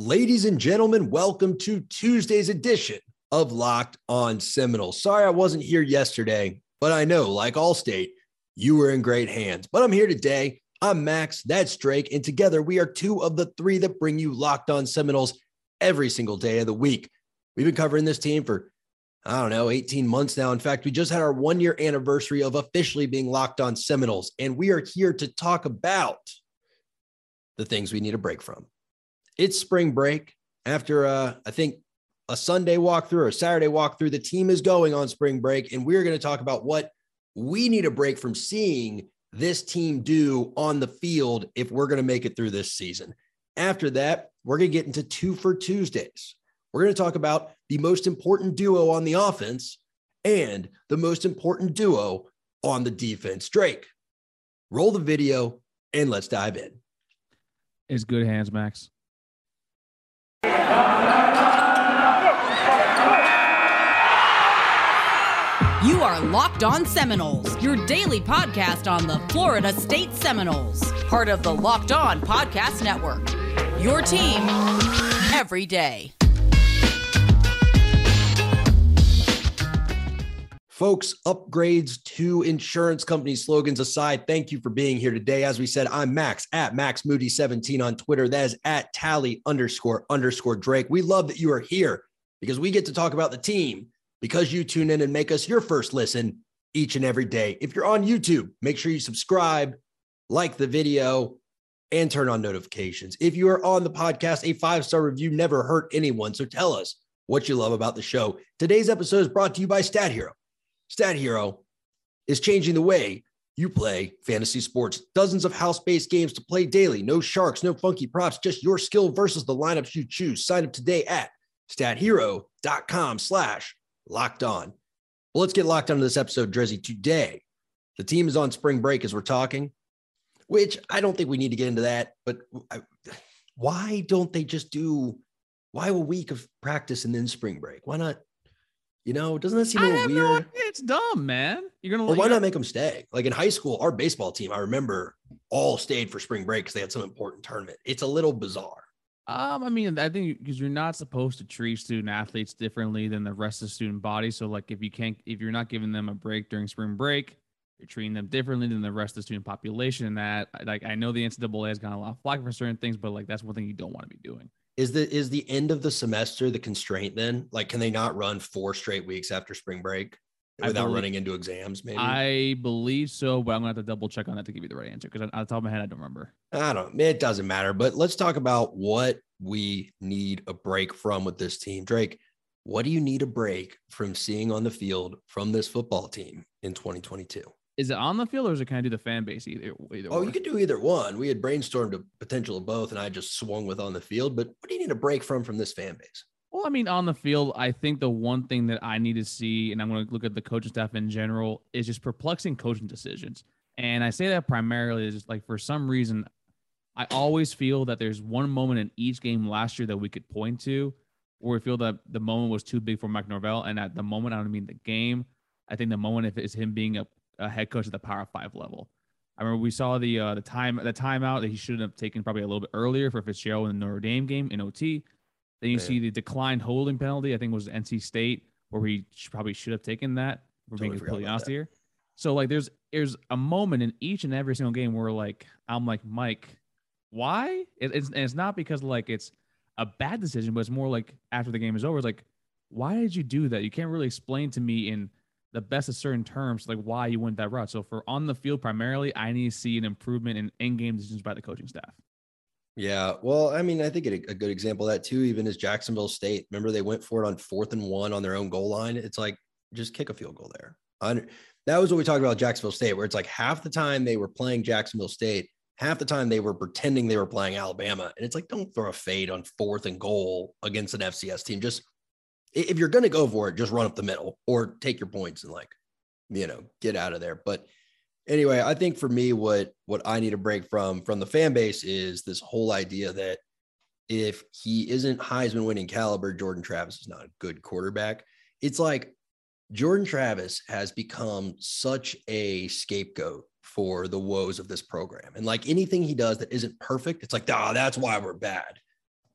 Ladies and gentlemen, welcome to Tuesday's edition of Locked on Seminoles. Sorry I wasn't here yesterday, but I know, like Allstate, you were in great hands. But I'm here today. I'm Max, that's Drake, and together we are two of the three that bring you Locked on Seminoles every single day of the week. We've been covering this team for, I don't know, 18 months now. In fact, we just had our one year anniversary of officially being Locked on Seminoles, and we are here to talk about the things we need a break from it's spring break after uh, I think a Sunday walkthrough or a Saturday walkthrough. The team is going on spring break, and we're going to talk about what we need a break from seeing this team do on the field if we're going to make it through this season. After that, we're going to get into two for Tuesdays. We're going to talk about the most important duo on the offense and the most important duo on the defense. Drake, roll the video and let's dive in. It's good hands, Max. You are Locked On Seminoles, your daily podcast on the Florida State Seminoles, part of the Locked On Podcast Network. Your team every day. Folks, upgrades to insurance company slogans aside, thank you for being here today. As we said, I'm Max at Max Moody 17 on Twitter. That is at tally underscore underscore Drake. We love that you are here because we get to talk about the team because you tune in and make us your first listen each and every day. If you're on YouTube, make sure you subscribe, like the video, and turn on notifications. If you are on the podcast, a five star review never hurt anyone. So tell us what you love about the show. Today's episode is brought to you by Stat Hero. Stat Hero is changing the way you play fantasy sports. Dozens of house based games to play daily. No sharks, no funky props, just your skill versus the lineups you choose. Sign up today at stathero.com slash locked on. Well, let's get locked onto this episode, Drizzy. Today, the team is on spring break as we're talking, which I don't think we need to get into that. But I, why don't they just do why a week of practice and then spring break? Why not? You know, doesn't that seem a little weird? No, it's dumb, man. You're gonna. Or why not make them stay? Like in high school, our baseball team, I remember, all stayed for spring break because they had some important tournament. It's a little bizarre. Um, I mean, I think because you're not supposed to treat student athletes differently than the rest of the student body. So, like, if you can't, if you're not giving them a break during spring break, you're treating them differently than the rest of the student population. And that, like, I know the NCAA has gotten a lot of flack for certain things, but like, that's one thing you don't want to be doing. Is the is the end of the semester the constraint then? Like, can they not run four straight weeks after spring break? without believe, running into exams, maybe. I believe so, but I'm gonna have to double check on that to give you the right answer because on the top of my head, I don't remember. I don't. Know. It doesn't matter. But let's talk about what we need a break from with this team. Drake, what do you need a break from seeing on the field from this football team in 2022? Is it on the field or is it kind of do the fan base either? either oh, or? you could do either one. We had brainstormed a potential of both, and I just swung with on the field. But what do you need a break from from this fan base? Well, I mean, on the field, I think the one thing that I need to see, and I'm going to look at the coaching staff in general, is just perplexing coaching decisions. And I say that primarily is just like for some reason, I always feel that there's one moment in each game last year that we could point to where we feel that the moment was too big for Mike Norvell. And at the moment, I don't mean the game. I think the moment if it's him being a, a head coach at the Power Five level. I remember we saw the uh, the time the timeout that he should have taken probably a little bit earlier for Fitzgerald in the Notre Dame game in OT. Then you see the declined holding penalty. I think was NC State where he probably should have taken that. For totally being completely honest that. here. So like, there's there's a moment in each and every single game where like I'm like Mike, why? It, it's it's not because like it's a bad decision, but it's more like after the game is over, it's like, why did you do that? You can't really explain to me in the best of certain terms like why you went that route. So for on the field primarily, I need to see an improvement in in-game decisions by the coaching staff. Yeah, well, I mean, I think a, a good example of that too, even is Jacksonville State. Remember, they went for it on fourth and one on their own goal line. It's like just kick a field goal there. that was what we talked about Jacksonville State, where it's like half the time they were playing Jacksonville State, half the time they were pretending they were playing Alabama, and it's like don't throw a fade on fourth and goal against an FCS team. Just if you're going to go for it, just run up the middle or take your points and like you know get out of there. But anyway, I think for me, what what I need a break from from the fan base is this whole idea that if he isn't Heisman winning caliber, Jordan Travis is not a good quarterback. It's like Jordan Travis has become such a scapegoat for the woes of this program. And like anything he does that isn't perfect, it's like, ah, that's why we're bad.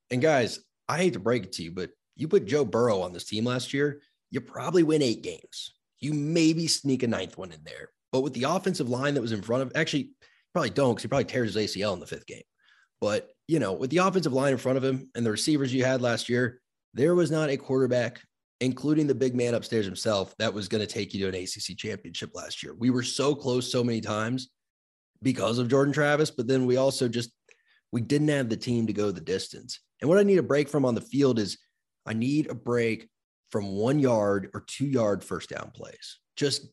And guys, I hate to break it to you, but you put Joe Burrow on this team last year, you probably win eight games. You maybe sneak a ninth one in there. But with the offensive line that was in front of, actually, probably don't because he probably tears his ACL in the fifth game. But, you know, with the offensive line in front of him and the receivers you had last year, there was not a quarterback, including the big man upstairs himself, that was going to take you to an ACC championship last year. We were so close so many times because of Jordan Travis, but then we also just we didn't have the team to go the distance. And what I need a break from on the field is I need a break from one yard or two yard first down plays. Just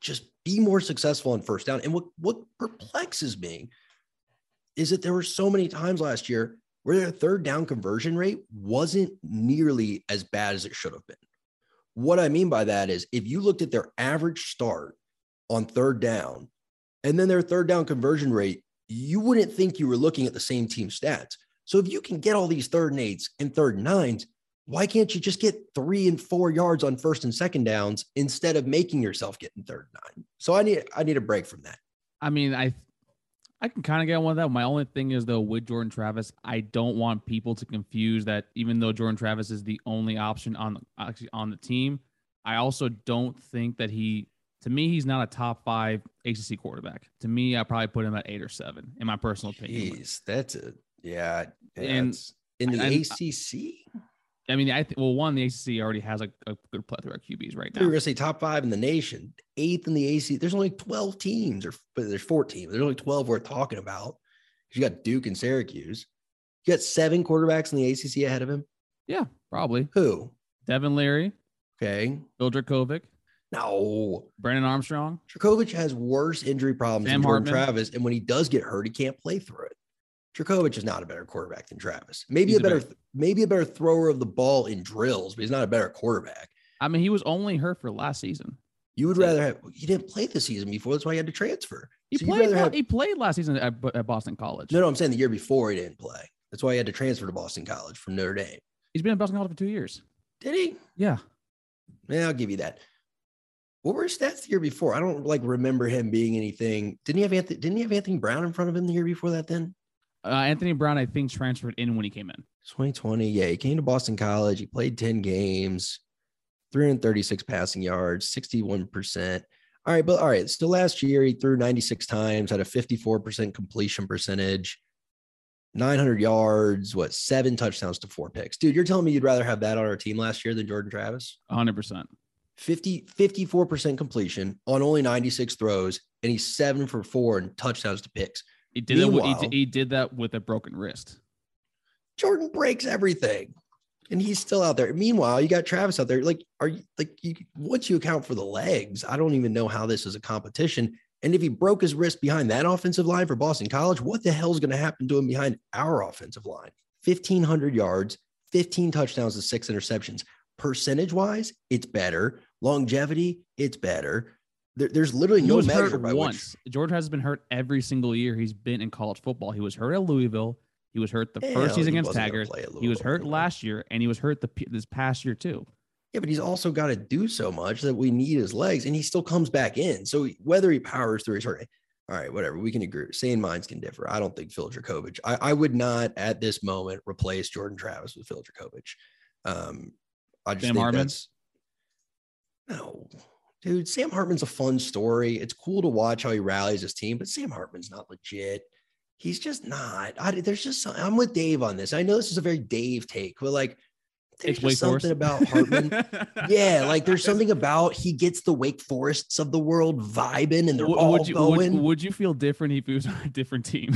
just be more successful on first down. And what what perplexes me is that there were so many times last year where their third down conversion rate wasn't nearly as bad as it should have been. What I mean by that is if you looked at their average start on third down and then their third down conversion rate, you wouldn't think you were looking at the same team stats. So if you can get all these third and eights and third and nines, why can't you just get three and four yards on first and second downs instead of making yourself get in third nine? So I need I need a break from that. I mean, I I can kind of get on with that. My only thing is though with Jordan Travis, I don't want people to confuse that even though Jordan Travis is the only option on actually on the team, I also don't think that he to me he's not a top five ACC quarterback. To me, I probably put him at eight or seven in my personal opinion. Jeez, that's a yeah. And- in the and- ACC, I mean, I th- well, one the ACC already has a, a good plethora of QBs right now. We're gonna say top five in the nation, eighth in the AC. There's only 12 teams, or but there's 14. There's only 12 worth talking about. You got Duke and Syracuse. You got seven quarterbacks in the ACC ahead of him. Yeah, probably Who? Devin Leary, Okay. Phil Jurkovec, No. Brandon Armstrong. Jurkovec has worse injury problems Sam than Jordan Hartman. Travis. And when he does get hurt, he can't play through it. Jurkovec is not a better quarterback than Travis. Maybe He's a a better, better- maybe a better thrower of the ball in drills, but he's not a better quarterback. I mean, he was only hurt for last season. You would rather have he didn't play the season before, that's why he had to transfer. He So played. have- He played last season at, at Boston College. no, no, I'm saying the year before he didn't play. That's why he had to transfer to Boston College from Notre Dame. He's been at Boston College for two years. Did he? Yeah, Yeah, I'll give you that. What were his stats the year before? I don't like remember him being anything. Didn't he have Anthony? Didn't he have Anthony Brown in front of him the year before that? Then uh, Anthony Brown, I think, transferred in when he came in. 2020. Yeah, he came to Boston College. He played 10 games, 336 passing yards, 61%. All right, but all right. So last year he threw 96 times, had a 54% completion percentage, 900 yards, what, seven touchdowns to four picks. Dude, you're telling me you'd rather have that on our team last year than Jordan Travis? 100. percent 50, 54% completion on only 96 throws, and he's seven for four and touchdowns to picks. He did that. With, he, did, he did that with a broken wrist. Jordan breaks everything, and he's still out there. Meanwhile, you got Travis out there. Like, are you like you? Once you account for the legs, I don't even know how this is a competition. And if he broke his wrist behind that offensive line for Boston College, what the hell is going to happen to him behind our offensive line? 1,500 yards, 15 touchdowns, and six interceptions. Percentage wise, it's better. Longevity, it's better. There- there's literally He no measure by which once. Jordan has been hurt every single year he's been in college football. He was hurt at Louisville. He was hurt the Hell, first season against Taggart. He was hurt last year, and he was hurt the this past year too. Yeah, but he's also got to do so much that we need his legs, and he still comes back in. So whether he powers through his hurt, all right, whatever, we can agree. Sane minds can differ. I don't think Phil Jurkovec. I, I would not at this moment replace Jordan Travis with Phil Jurkovec. Um, I just Sam think Hartman? that's no, dude. Sam Hartman's a fun story. It's cool to watch how he rallies his team, but Sam Hartman's not legit. He's just not. I, there's just some- I'm with Dave on this. I know this is a very Dave take, but like, there's just something about Hartman. Yeah, like there's something about he gets the Wake Forests of the world vibing and they're Would- all would you going. would, would you feel different if he was on a different team?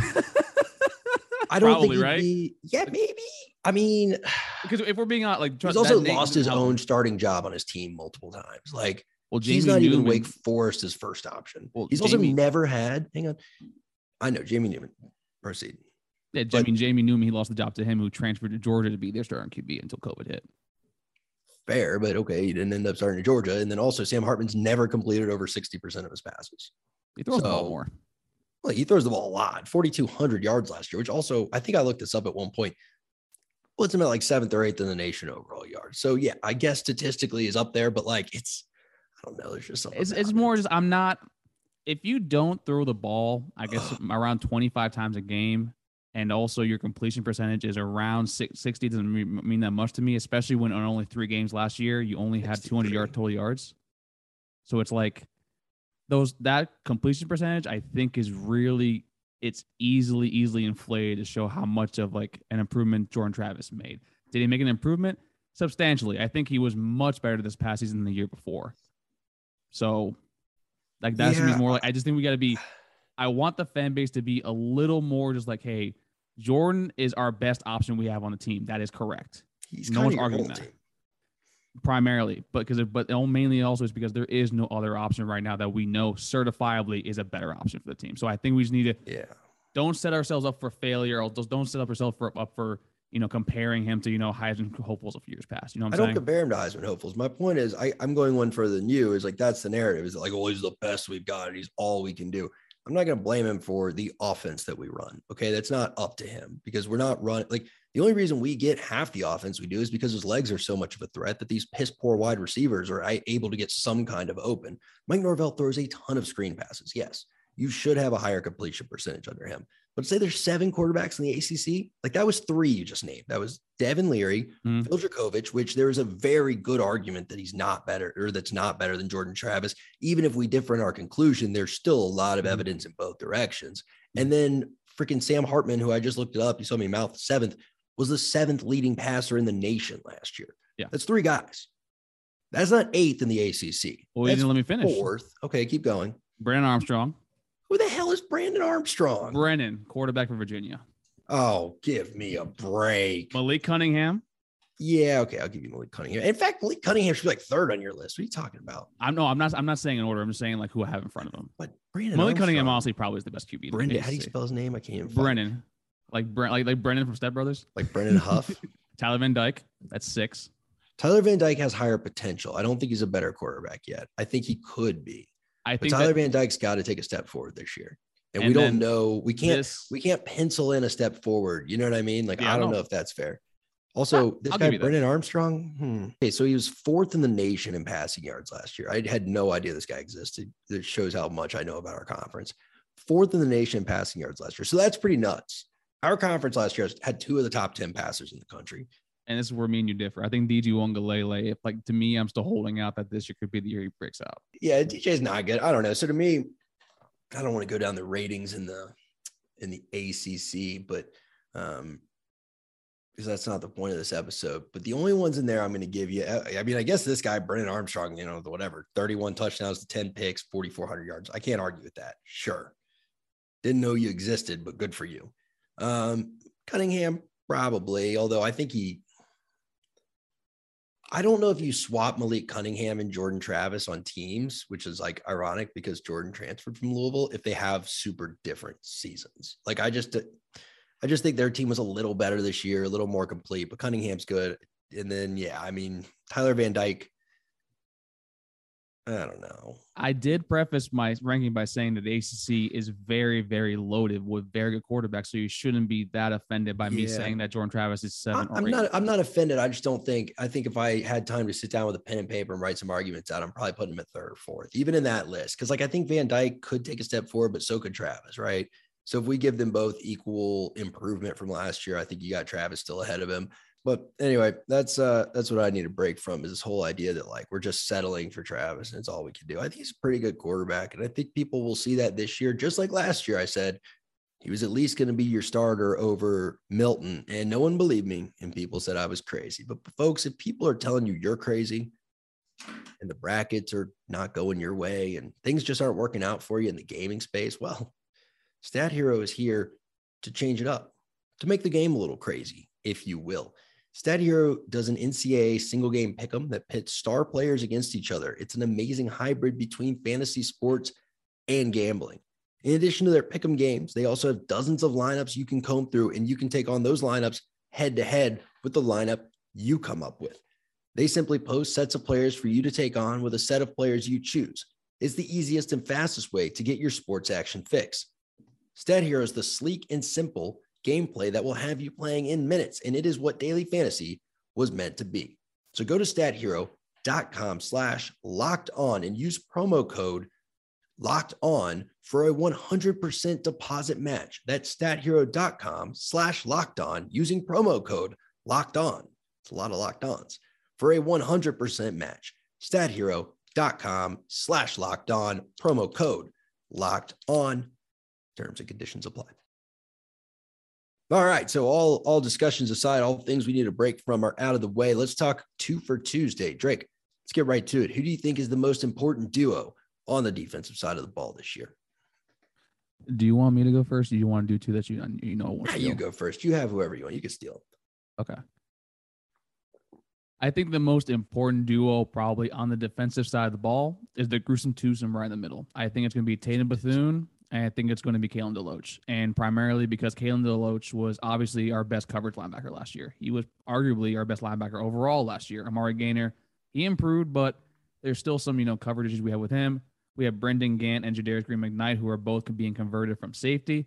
I don't probably, think right? be. Yeah, maybe. I mean, because if we're being on like he's also lost his own starting job on his team multiple times. Like Well, he's Jamie not even Wake Forest his first option. Well, he's also never had. Hang on, I know Jamie Newman. Proceed. Yeah, but- Jamie Jamie Newman. He lost the job to him, who transferred to Georgia to be their starting QB until COVID hit. Fair, but okay, he didn't end up starting at Georgia. And then also, Sam Hartman's never completed over sixty percent of his passes. He throws the ball more. Well, he throws the ball a lot, 4,200 yards last year, which also, I think I looked this up at one point. Puts him at like seventh or eighth in the nation overall yards. So, yeah, I guess statistically is up there, but like it's, I don't know. There's just something. It's it's more just I'm not. If you don't throw the ball, I guess around 25 times a game, and also your completion percentage is around 60 doesn't mean that much to me especially when on only three games last year you only had 200 yard total yards so it's like those that completion percentage i think is really it's easily easily inflated to show how much of like an improvement jordan travis made did he make an improvement substantially i think he was much better this past season than the year before so like that's yeah. more like i just think we got to be I want the fan base to be a little more just like, hey, Jordan is our best option we have on the team. That is correct. He's no one's arguing that. Primarily, but because but mainly also is because there is no other option right now that we know certifiably is a better option for the team. So I think we just need to yeah don't set ourselves up for failure or just don't set up ourselves for up for you know comparing him to you know Heisman hopefuls of years past. You know, i saying? don't compare him to Heisman hopefuls. My point is, I, I'm going one further than you. Is like that's the narrative. Is like, oh, he's the best we've got. He's all we can do. I'm not going to blame him for the offense that we run. Okay. That's not up to him because we're not running. Like the only reason we get half the offense we do is because his legs are so much of a threat that these piss poor wide receivers are able to get some kind of open. Mike Norvell throws a ton of screen passes. Yes. You should have a higher completion percentage under him. But say there's seven quarterbacks in the ACC. Like that was three you just named. That was Devin Leary, mm. Phil Jurkovec, which there is a very good argument that he's not better or that's not better than Jordan Travis. Even if we differ in our conclusion, there's still a lot of mm. evidence in both directions. And then freaking Sam Hartman, who I just looked it up, you saw me mouth seventh, was the seventh leading passer in the nation last year. Yeah. That's three guys. That's not eighth in the ACC. Well, you didn't let me finish. Fourth. Okay, keep going. Brennan Armstrong. Who the hell is Brandon Armstrong? Brennan, quarterback for Virginia. Oh, give me a break. Malik Cunningham. Yeah, okay, I'll give you Malik Cunningham. In fact, Malik Cunningham should be like third on your list. What are you talking about? I'm no, I'm not. I'm not saying in order. I'm just saying like who I have in front of him. But Brandon Malik Armstrong. Cunningham honestly probably is the best QB. Brendan, how do you spell his name? I can't. Even Brennan, like Brent, like like Brennan from Step Brothers. Like Brennan Huff. Tyler Van Dyke. That's six. Tyler Van Dyke has higher potential. I don't think he's a better quarterback yet. I think he could be. I think but Tyler that, Van Dyke's got to take a step forward this year and, and we don't know we can't this, we can't pencil in a step forward you know what i mean? Like yeah, i don't know if that's fair. Also this I'll guy brennan armstrong hmm. okay so he was fourth in the nation in passing yards last year. I had no idea this guy existed. That shows how much i know about our conference. Fourth in the nation in passing yards last year so that's pretty nuts. Our conference last year had two of the top 10 passers in the country and this is where me and you differ. I think DJ Uiagalelei, if like to me, I'm still holding out that this year could be the year he breaks out. Yeah, DJ's not good. I don't know. So to me, I don't want to go down the ratings in the in the ACC, but um, because that's not the point of this episode. But the only ones in there I'm going to give you, uh, I mean, I guess this guy Brennan Armstrong, you know, whatever, 31 touchdowns to 10 picks, 4,400 yards. I can't argue with that. Sure, didn't know you existed, but good for you. Um, Cunningham probably, although I think he I don't know if you swap Malik Cunningham and Jordan Travis on teams, which is like ironic because Jordan transferred from Louisville, if they have super different seasons. Like I just I just think their team was a little better this year, a little more complete, but Cunningham's good. And then yeah, I mean Tyler Van Dyke I don't know. I did preface my ranking by saying that the ACC is very, very loaded with very good quarterbacks. So you shouldn't be that offended by me saying that Jordan Travis is seven. I'm not. I'm not offended. I just don't think. I think if I had time to sit down with a pen and paper and write some arguments out, I'm probably putting him at third or fourth, even in that list. Because like I think Van Dyke could take a step forward, but so could Travis, right? So if we give them both equal improvement from last year, I think you got Travis still ahead of him. But anyway, that's uh that's what I need to break from is this whole idea that like we're just settling for Travis and it's all we can do. I think he's a pretty good quarterback, and I think people will see that this year, just like last year. I said he was at least going to be your starter over Milton, and no one believed me, and people said I was crazy. But folks, if people are telling you you're crazy, and the brackets are not going your way, and things just aren't working out for you in the gaming space, well, Stat Hero is here to change it up, to make the game a little crazy, if you will. Stat Hero does an NCAA single game pick'em that pits star players against each other. It's an amazing hybrid between fantasy sports and gambling. In addition to their pick'em games, they also have dozens of lineups you can comb through, and you can take on those lineups head to head with the lineup you come up with. They simply post sets of players for you to take on with a set of players you choose. It's the easiest and fastest way to get your sports action fix. Stat Hero is the sleek and simple gameplay that will have you playing in minutes. And it is what daily fantasy was meant to be. So go to stathero.com slash locked on and use promo code locked on for a 100% deposit match. That's stathero.com slash locked on using promo code locked on. It's a lot of locked ons for a 100% match. Stathero.com slash locked on promo code locked on. Terms and conditions apply. All right. So all all discussions aside, all things we need to break from are out of the way. Let's talk two for Tuesday. Drake, let's get right to it. Who do you think is the most important duo on the defensive side of the ball this year? Do you want me to go first? do you want to do two that you you know? Nah, you go first. You have whoever you want. You can steal. Okay. I think the most important duo probably on the defensive side of the ball is the gruesome twosome right in the middle. I think it's going to be Tatum Bethune I think it's going to be Kalen DeLoach. And primarily because Kalen DeLoach was obviously our best coverage linebacker last year. He was arguably our best linebacker overall last year. Amari Gainer, he improved, but there's still some, you know, coverage issues we have with him. We have Brendan Gant and Jadarius Green McKnight, who are both being converted from safety.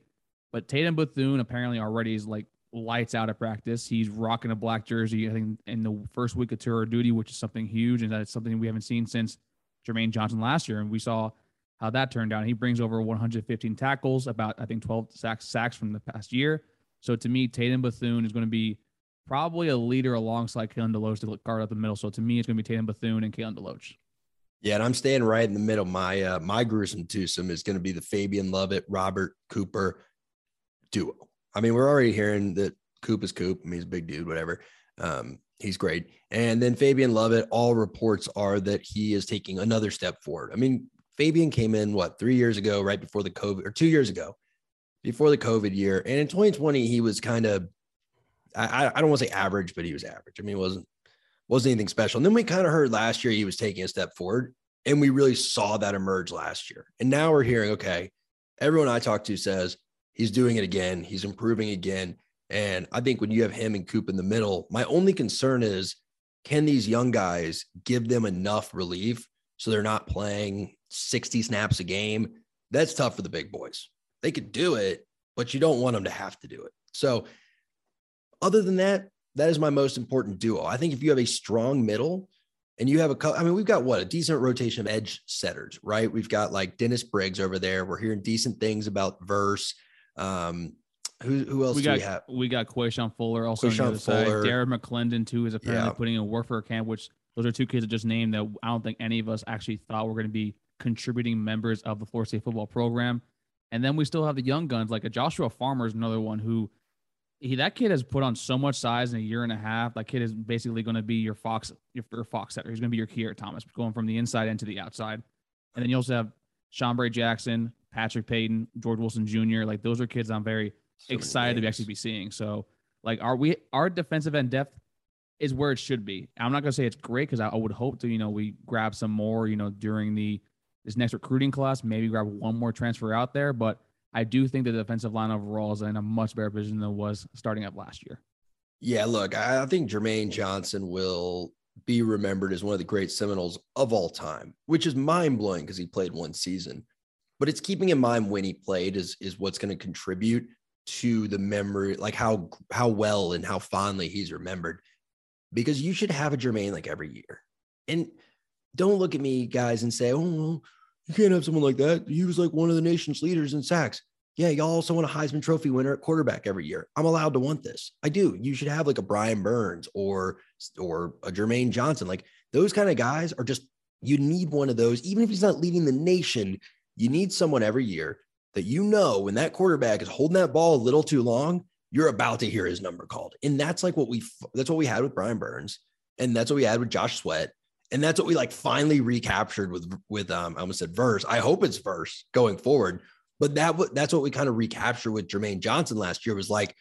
But Tatum Bethune apparently already is like lights out at practice. He's rocking a black jersey, I think, in the first week of tour duty, which is something huge. And that's something we haven't seen since Jermaine Johnson last year. And we saw that turned out. He brings over 115 tackles, about I think 12 sacks sacks from the past year. So to me, Tatum Bethune is going to be probably a leader alongside Kalen DeLoach to guard up the middle. So to me, it's going to be Tatum Bethune and Kalen DeLoach. Yeah, and I'm staying right in the middle. My uh, my gruesome twosome is going to be the Fabian Lovett, Robert Cooper duo. I mean, we're already hearing that Coop is Coop. I mean, he's a big dude, whatever. Um, he's great. And then Fabian Lovett, all reports are that he is taking another step forward. I mean, Fabian came in what three years ago, right before the COVID, or two years ago, before the COVID year. And in 2020, he was kind of, I, I don't want to say average, but he was average. I mean, it wasn't wasn't anything special. And then we kind of heard last year he was taking a step forward, and we really saw that emerge last year. And now we're hearing, okay, everyone I talk to says he's doing it again, he's improving again. And I think when you have him and Coop in the middle, my only concern is can these young guys give them enough relief so they're not playing 60 snaps a game, that's tough for the big boys. They could do it, but you don't want them to have to do it. So, other than that, that is my most important duo. I think if you have a strong middle and you have a, I mean, we've got what a decent rotation of edge setters, right? We've got like Dennis Briggs over there. We're hearing decent things about Verse. Um, who, who else we do got, we have? We got Quayshawn Fuller also Quayshawn on the other Fuller. side. Darren McClendon too is apparently Yeah. putting in work for a camp, which those are two kids that just named that I don't think any of us actually thought were going to be contributing members of the Florida State football program. And then we still have the young guns like a Joshua Farmer is another one who he that kid has put on so much size in a year and a half. That kid is basically going to be your Fox your, your Fox setter. He's going to be your Keir Thomas going from the inside into the outside. And then you also have Shambre Jackson, Patrick Payton, George Wilson Jr. Like those are kids I'm very So excited to actually be seeing. So, like, are we our defensive end depth is where it should be. I'm not gonna say it's great because I, I would hope to, you know, we grab some more, you know, during the this next recruiting class, maybe grab one more transfer out there. But I do think the defensive line overall is in a much better position than it was starting up last year. Yeah, look, I think Jermaine Johnson will be remembered as one of the great Seminoles of all time, which is mind blowing because he played one season. But it's keeping in mind when he played is is what's going to contribute to the memory, like how how well and how fondly he's remembered. Because you should have a Jermaine like every year, and don't look at me guys and say, "Oh, you can't have someone like that." He was like one of the nation's leaders in sacks. Yeah, y'all also want a Heisman Trophy winner at quarterback every year. I'm allowed to want this. I do. You should have like a Brian Burns or or a Jermaine Johnson. Like those kind of guys are just you need one of those. Even if he's not leading the nation, you need someone every year that you know when that quarterback is holding that ball a little too long, you're about to hear his number called. And that's like what we that's what we had with Brian Burns, and that's what we had with Josh Sweat. And that's what we like finally recaptured with with um I almost said verse. I hope it's verse going forward but that that's what we kind of recaptured with Jermaine Johnson last year was like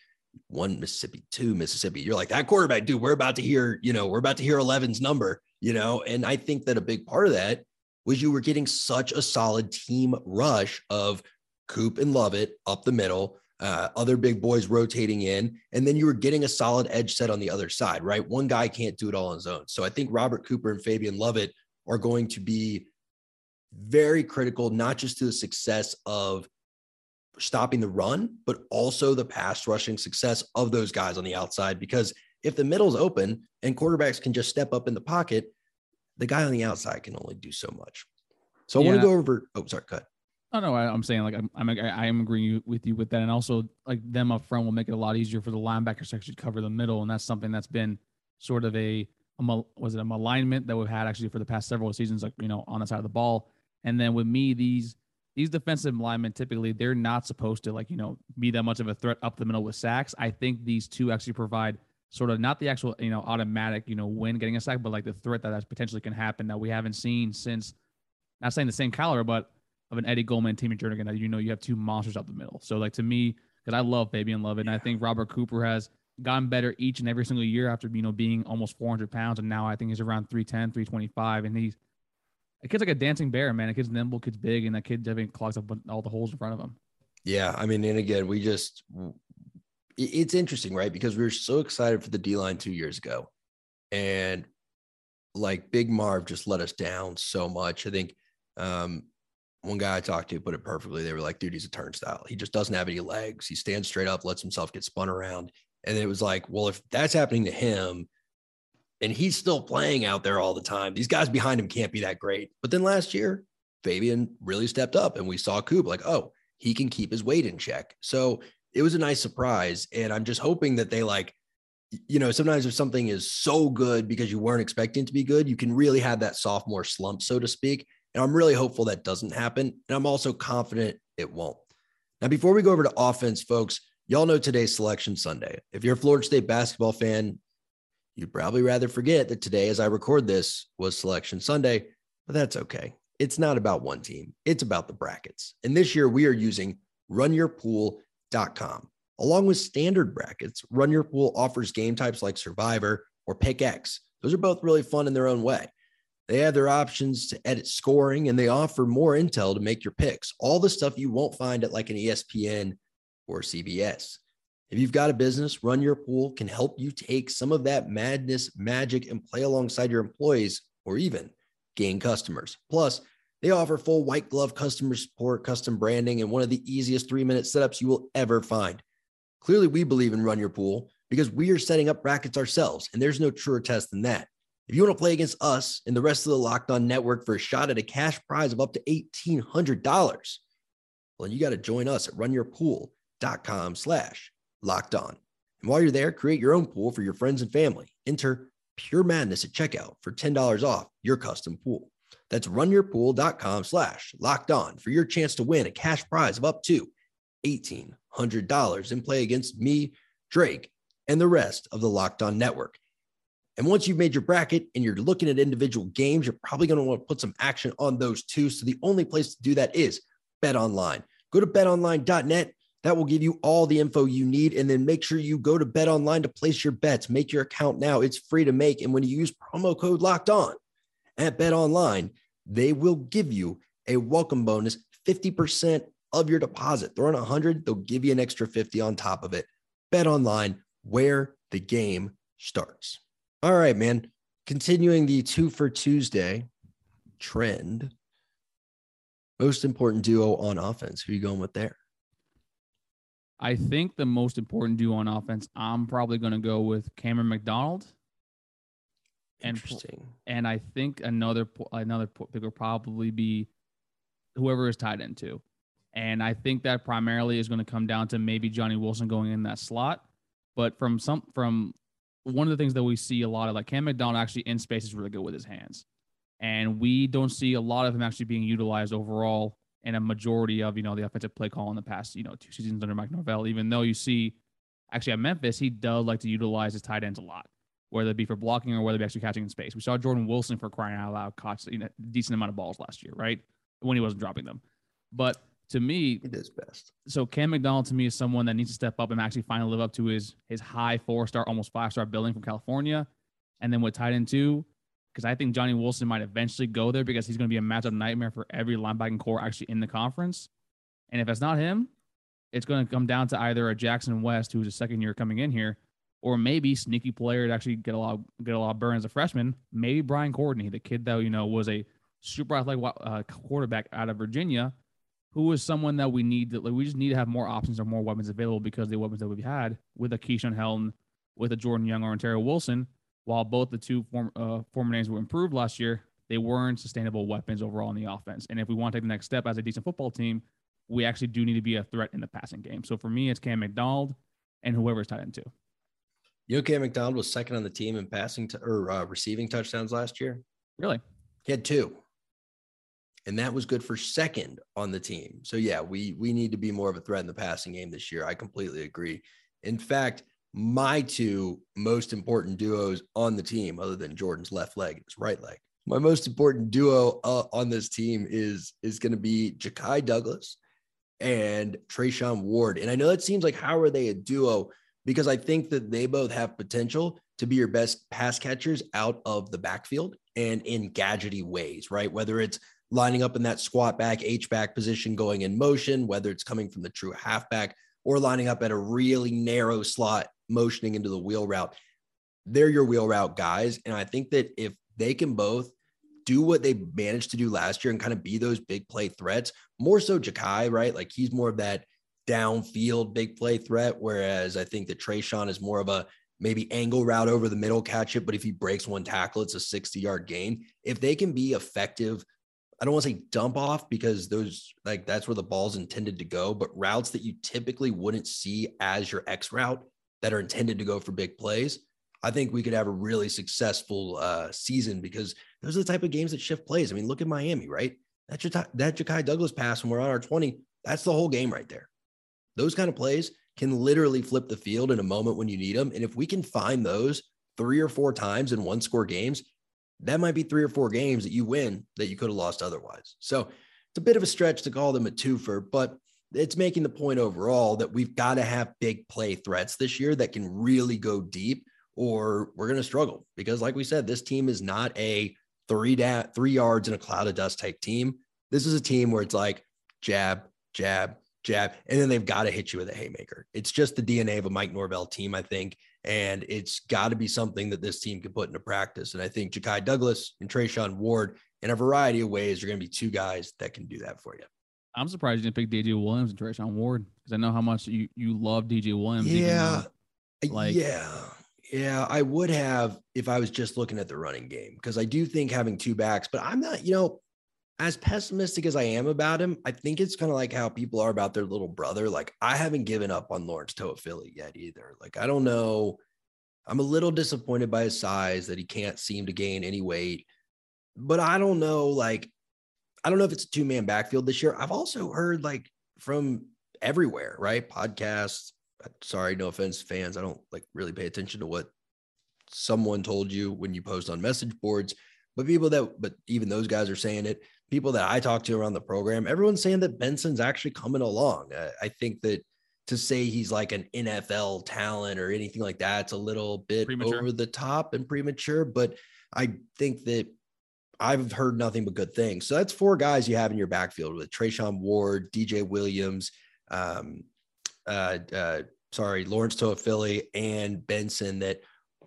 one Mississippi, two Mississippi. You're like that quarterback, dude. We're about to hear, you know, we're about to hear 11's number, you know. And I think that a big part of that was you were getting such a solid team rush of Coop and Lovett up the middle, uh, other big boys rotating in, and then you were getting a solid edge set on the other side, right? One guy can't do it all on his own. So I think Robert Cooper and Fabian Lovett are going to be very critical, not just to the success of stopping the run, but also the pass rushing success of those guys on the outside. Because if the middle's open and quarterbacks can just step up in the pocket, the guy on the outside can only do so much. So I want to go over. Oh, sorry, cut. Oh no, I, am saying like I'm, I'm I am agreeing with you with that, and also like them up front will make it a lot easier for the linebackers to actually cover the middle, and that's something that's been sort of a, a was it a alignment that we've had actually for the past several seasons, like you know on the side of the ball, and then with me these these defensive linemen typically they're not supposed to like you know be that much of a threat up the middle with sacks. I think these two actually provide sort of not the actual you know automatic you know win getting a sack, but like the threat that, that potentially can happen that we haven't seen since. Not saying the same caliber, but of an Eddie Goldman, Timmy Jernigan that you know you have two monsters up the middle. So like to me, because I love Fabian Lovett, yeah. and I think Robert Cooper has gotten better each and every single year after you know being almost 400 pounds, and now I think he's around 310, 325, and he's a kid's like a dancing bear, man. A kid's nimble, kid's big, and that kid definitely clogs up all the holes in front of him. Yeah, I mean, and again, we just it's interesting, right? Because we were so excited for the D line two years ago, and like Big Marv just let us down so much. I think um, one guy I talked to put it perfectly. They were like, dude, he's a turnstile. He just doesn't have any legs. He stands straight up, lets himself get spun around. And it was like, well, if that's happening to him and he's still playing out there all the time, these guys behind him can't be that great. But then last year, Fabian really stepped up and we saw Coop like, oh, he can keep his weight in check. So it was a nice surprise. And I'm just hoping that they like, you know, sometimes if something is so good because you weren't expecting to be good, you can really have that sophomore slump, so to speak. And I'm really hopeful that doesn't happen. And I'm also confident it won't. Now, before we go over to offense, folks, y'all know today's Selection Sunday. If you're a Florida State basketball fan, you'd probably rather forget that today, as I record this, was Selection Sunday, but that's okay. It's not about one team, it's about the brackets. And this year, we are using runyourpool.com. Along with standard brackets, Run Your Pool offers game types like Survivor or Pick X. Those are both really fun in their own way. They have their options to edit scoring and they offer more intel to make your picks. All the stuff you won't find at like an ESPN or CBS. If you've got a business, Run Your Pool can help you take some of that madness, magic, and play alongside your employees or even gain customers. Plus, they offer full white glove customer support, custom branding, and one of the easiest three minute setups you will ever find. Clearly, we believe in Run Your Pool because we are setting up brackets ourselves, and there's no truer test than that. If you want to play against us and the rest of the Locked On Network for a shot at a cash prize of up to $1,800, well, you got to join us at runyourpool.com slash locked on. And while you're there, create your own pool for your friends and family. Enter Pure Madness at checkout for $10 off your custom pool. That's runyourpool.com slash locked on for your chance to win a cash prize of up to $1,800 and play against me, Drake, and the rest of the Locked On Network. And once you've made your bracket and you're looking at individual games, you're probably going to want to put some action on those too. So the only place to do that is Bet Online. Go to betonline.net. That will give you all the info you need. And then make sure you go to Bet Online to place your bets. Make your account now. It's free to make. And when you use promo code locked on at Bet Online, they will give you a welcome bonus 50% of your deposit. Throw in 100, they'll give you an extra 50 on top of it. Bet Online, where the game starts. All right, man. Continuing the two for Tuesday trend. Most important duo on offense. Who are you going with there? I think the most important duo on offense, I'm probably going to go with Cameron McDonald. Interesting. And, and I think another another pick will probably be whoever is tied into. And I think that primarily is going to come down to maybe Johnny Wilson going in that slot. But from some from one of the things that we see a lot of like Cam McDonald actually in space is really good with his hands. And we don't see a lot of him actually being utilized overall in a majority of, you know, the offensive play call in the past, you know, two seasons under Mike Norvell, even though you see actually at Memphis, he does like to utilize his tight ends a lot, whether it be for blocking or whether it be actually catching in space. We saw Jordan Wilson for crying out loud caught you know, a decent amount of balls last year, right? When he wasn't dropping them. But to me, it is best. So Cam McDonald to me is someone that needs to step up and actually finally live up to his his high four star, almost five star billing from California, and then with tight end two, because I think Johnny Wilson might eventually go there because he's going to be a matchup nightmare for every linebacking core actually in the conference. And if it's not him, it's going to come down to either a Jackson West, who's a second year coming in here, or maybe sneaky player to actually get a lot get a lot of burn as a freshman. Maybe Brian Courtney, the kid that you know was a super athletic uh, quarterback out of Virginia who is someone that we need that like, we just need to have more options or more weapons available because the weapons that we've had with a Keyshawn Helton, with a Jordan Young or Ontario Wilson, while both the two form, uh, former names were improved last year, they weren't sustainable weapons overall in the offense. And if we want to take the next step as a decent football team, we actually do need to be a threat in the passing game. So for me, it's Cam McDonald and whoever's end two. You know, Cam McDonald was second on the team in passing to, or uh, receiving touchdowns last year. Really? He had two, and that was good for second on the team. So yeah, we we need to be more of a threat in the passing game this year. I completely agree. In fact, my two most important duos on the team, other than Jordan's left leg and his right leg, my most important duo uh, on this team is is going to be Ja'Khi Douglas and Treshaun Ward. And I know that seems like how are they a duo? Because I think that they both have potential to be your best pass catchers out of the backfield and in gadgety ways, right? Whether it's lining up in that squat back, H back position, going in motion, whether it's coming from the true halfback or lining up at a really narrow slot, motioning into the wheel route. They're your wheel route guys. And I think that if they can both do what they managed to do last year and kind of be those big play threats, more so Ja'Khi, right? Like he's more of that downfield big play threat. Whereas I think that Treshaun is more of a maybe angle route over the middle, catch it. But if he breaks one tackle, it's a 60 yard gain. If they can be effective, I don't want to say dump off because those like that's where the ball's intended to go, but routes that you typically wouldn't see as your X route that are intended to go for big plays. I think we could have a really successful uh, season because those are the type of games that shift plays. I mean, look at Miami, right? That, J- that Ja'Khi Douglas pass when we're on our 20, that's the whole game right there. Those kind of plays can literally flip the field in a moment when you need them. And if we can find those three or four times in one score games, that might be three or four games that you win that you could have lost otherwise. So it's a bit of a stretch to call them a twofer, but it's making the point overall that we've got to have big play threats this year that can really go deep, or we're going to struggle. Because, like we said, this team is not a three da- three yards in a cloud of dust type team. This is a team where it's like jab, jab, jab, and then they've got to hit you with a haymaker. It's just the DNA of a Mike Norvell team, I think. And it's got to be something that this team can put into practice. And I think Ja'Khi Douglas and Treshaun Ward, in a variety of ways, are going to be two guys that can do that for you. I'm surprised you didn't pick DJ Williams and Treshaun Ward because I know how much you you love DJ Williams. Yeah, like yeah, yeah. I would have if I was just looking at the running game because I do think having two backs, but I'm not. You know, as pessimistic as I am about him, I think it's kind of like how people are about their little brother. Like I haven't given up on Lawrence Toafili yet either. Like I don't know. I'm a little disappointed by his size that he can't seem to gain any weight. But I don't know, like, I don't know if it's a two man backfield this year. I've also heard like from everywhere, right? Podcasts. Uh, sorry, no offense, fans. I don't like really pay attention to what someone told you when you post on message boards, but people that, but even those guys are saying it people that I talk to around the program, everyone's saying that Benson's actually coming along. I, I think that to say he's like an NFL talent or anything like that, it's a little bit premature. over the top and premature. But I think that I've heard nothing but good things. So that's four guys you have in your backfield with Treshaun Ward, DJ Williams, um, uh, uh, sorry, Lawrence Toafili, and Benson that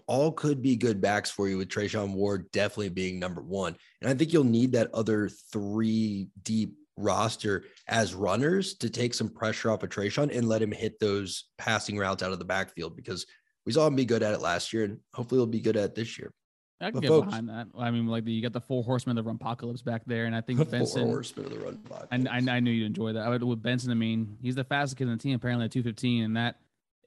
all could be good backs for you with Treshaun Ward definitely being number one. And I think you'll need that other three deep roster as runners to take some pressure off of Treshaun and let him hit those passing routes out of the backfield because we saw him be good at it last year and hopefully he'll be good at it this year. I can but get folks, behind that. I mean, like the, you got the four horsemen of the run apocalypse back there, and I think Benson. Four horsemen of the run. I, I, I knew you'd enjoy that. I would with Benson. I mean, he's the fastest kid in the team, apparently at two fifteen, and that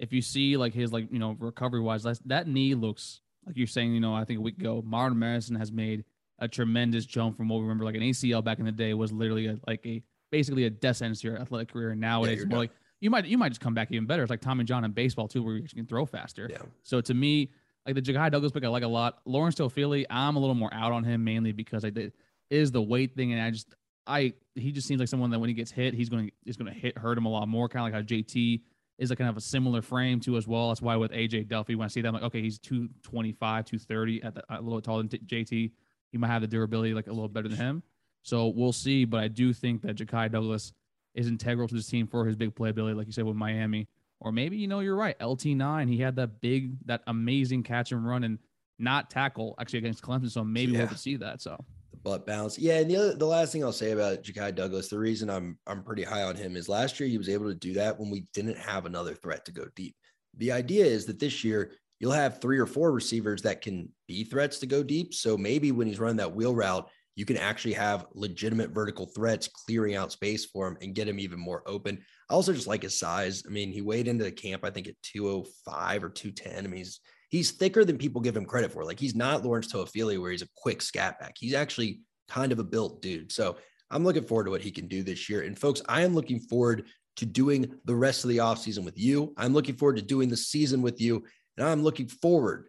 if you see like his like you know recovery wise, that knee looks like you're saying. You know, I think a week ago, Martin Madison has made a tremendous jump from what we remember like an ACL back in the day was literally a, like a basically a death sentence to your athletic career. And nowadays, yeah, more like you might you might just come back even better. It's like Tommy John in baseball too, where you can throw faster. Yeah. So to me, like the Ja'Khi Douglas pick, I like a lot. Lawrence Toafili, I'm a little more out on him mainly because I did is the weight thing, and I just I he just seems like someone that when he gets hit, he's going to is going to hit hurt him a lot more, kind of like how JT is like kind of a similar frame to as well. That's why with AJ Duffy, when I see that, I'm like, okay, he's 225, 230 at the, a little taller than JT. He might have the durability like a little better than him. So we'll see. But I do think that Ja'Khi Douglas is integral to this team for his big playability, like you said with Miami. Or maybe, you know, you're right. LT9, he had that big, that amazing catch and run and not tackle actually against Clemson. So maybe yeah. we'll see that. So butt bounce. Yeah, and the other, the last thing I'll say about Ja'Khi Douglas, the reason I'm I'm pretty high on him is last year he was able to do that when we didn't have another threat to go deep. The idea is that this year you'll have three or four receivers that can be threats to go deep. So maybe when he's running that wheel route, you can actually have legitimate vertical threats clearing out space for him and get him even more open. I also just like his size. I mean, he weighed into the camp, I think at 205 or 210. I mean, he's he's thicker than people give him credit for. Like he's not Lawrence Toafili where he's a quick scat back. He's actually kind of a built dude. So I'm looking forward to what he can do this year. And folks, I am looking forward to doing the rest of the offseason with you. I'm looking forward to doing the season with you. And I'm looking forward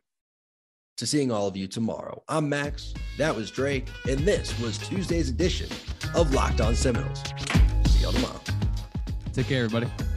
to seeing all of you tomorrow. I'm Max. That was Drake. And this was Tuesday's edition of Locked On Seminoles. See y'all tomorrow. Take care, everybody.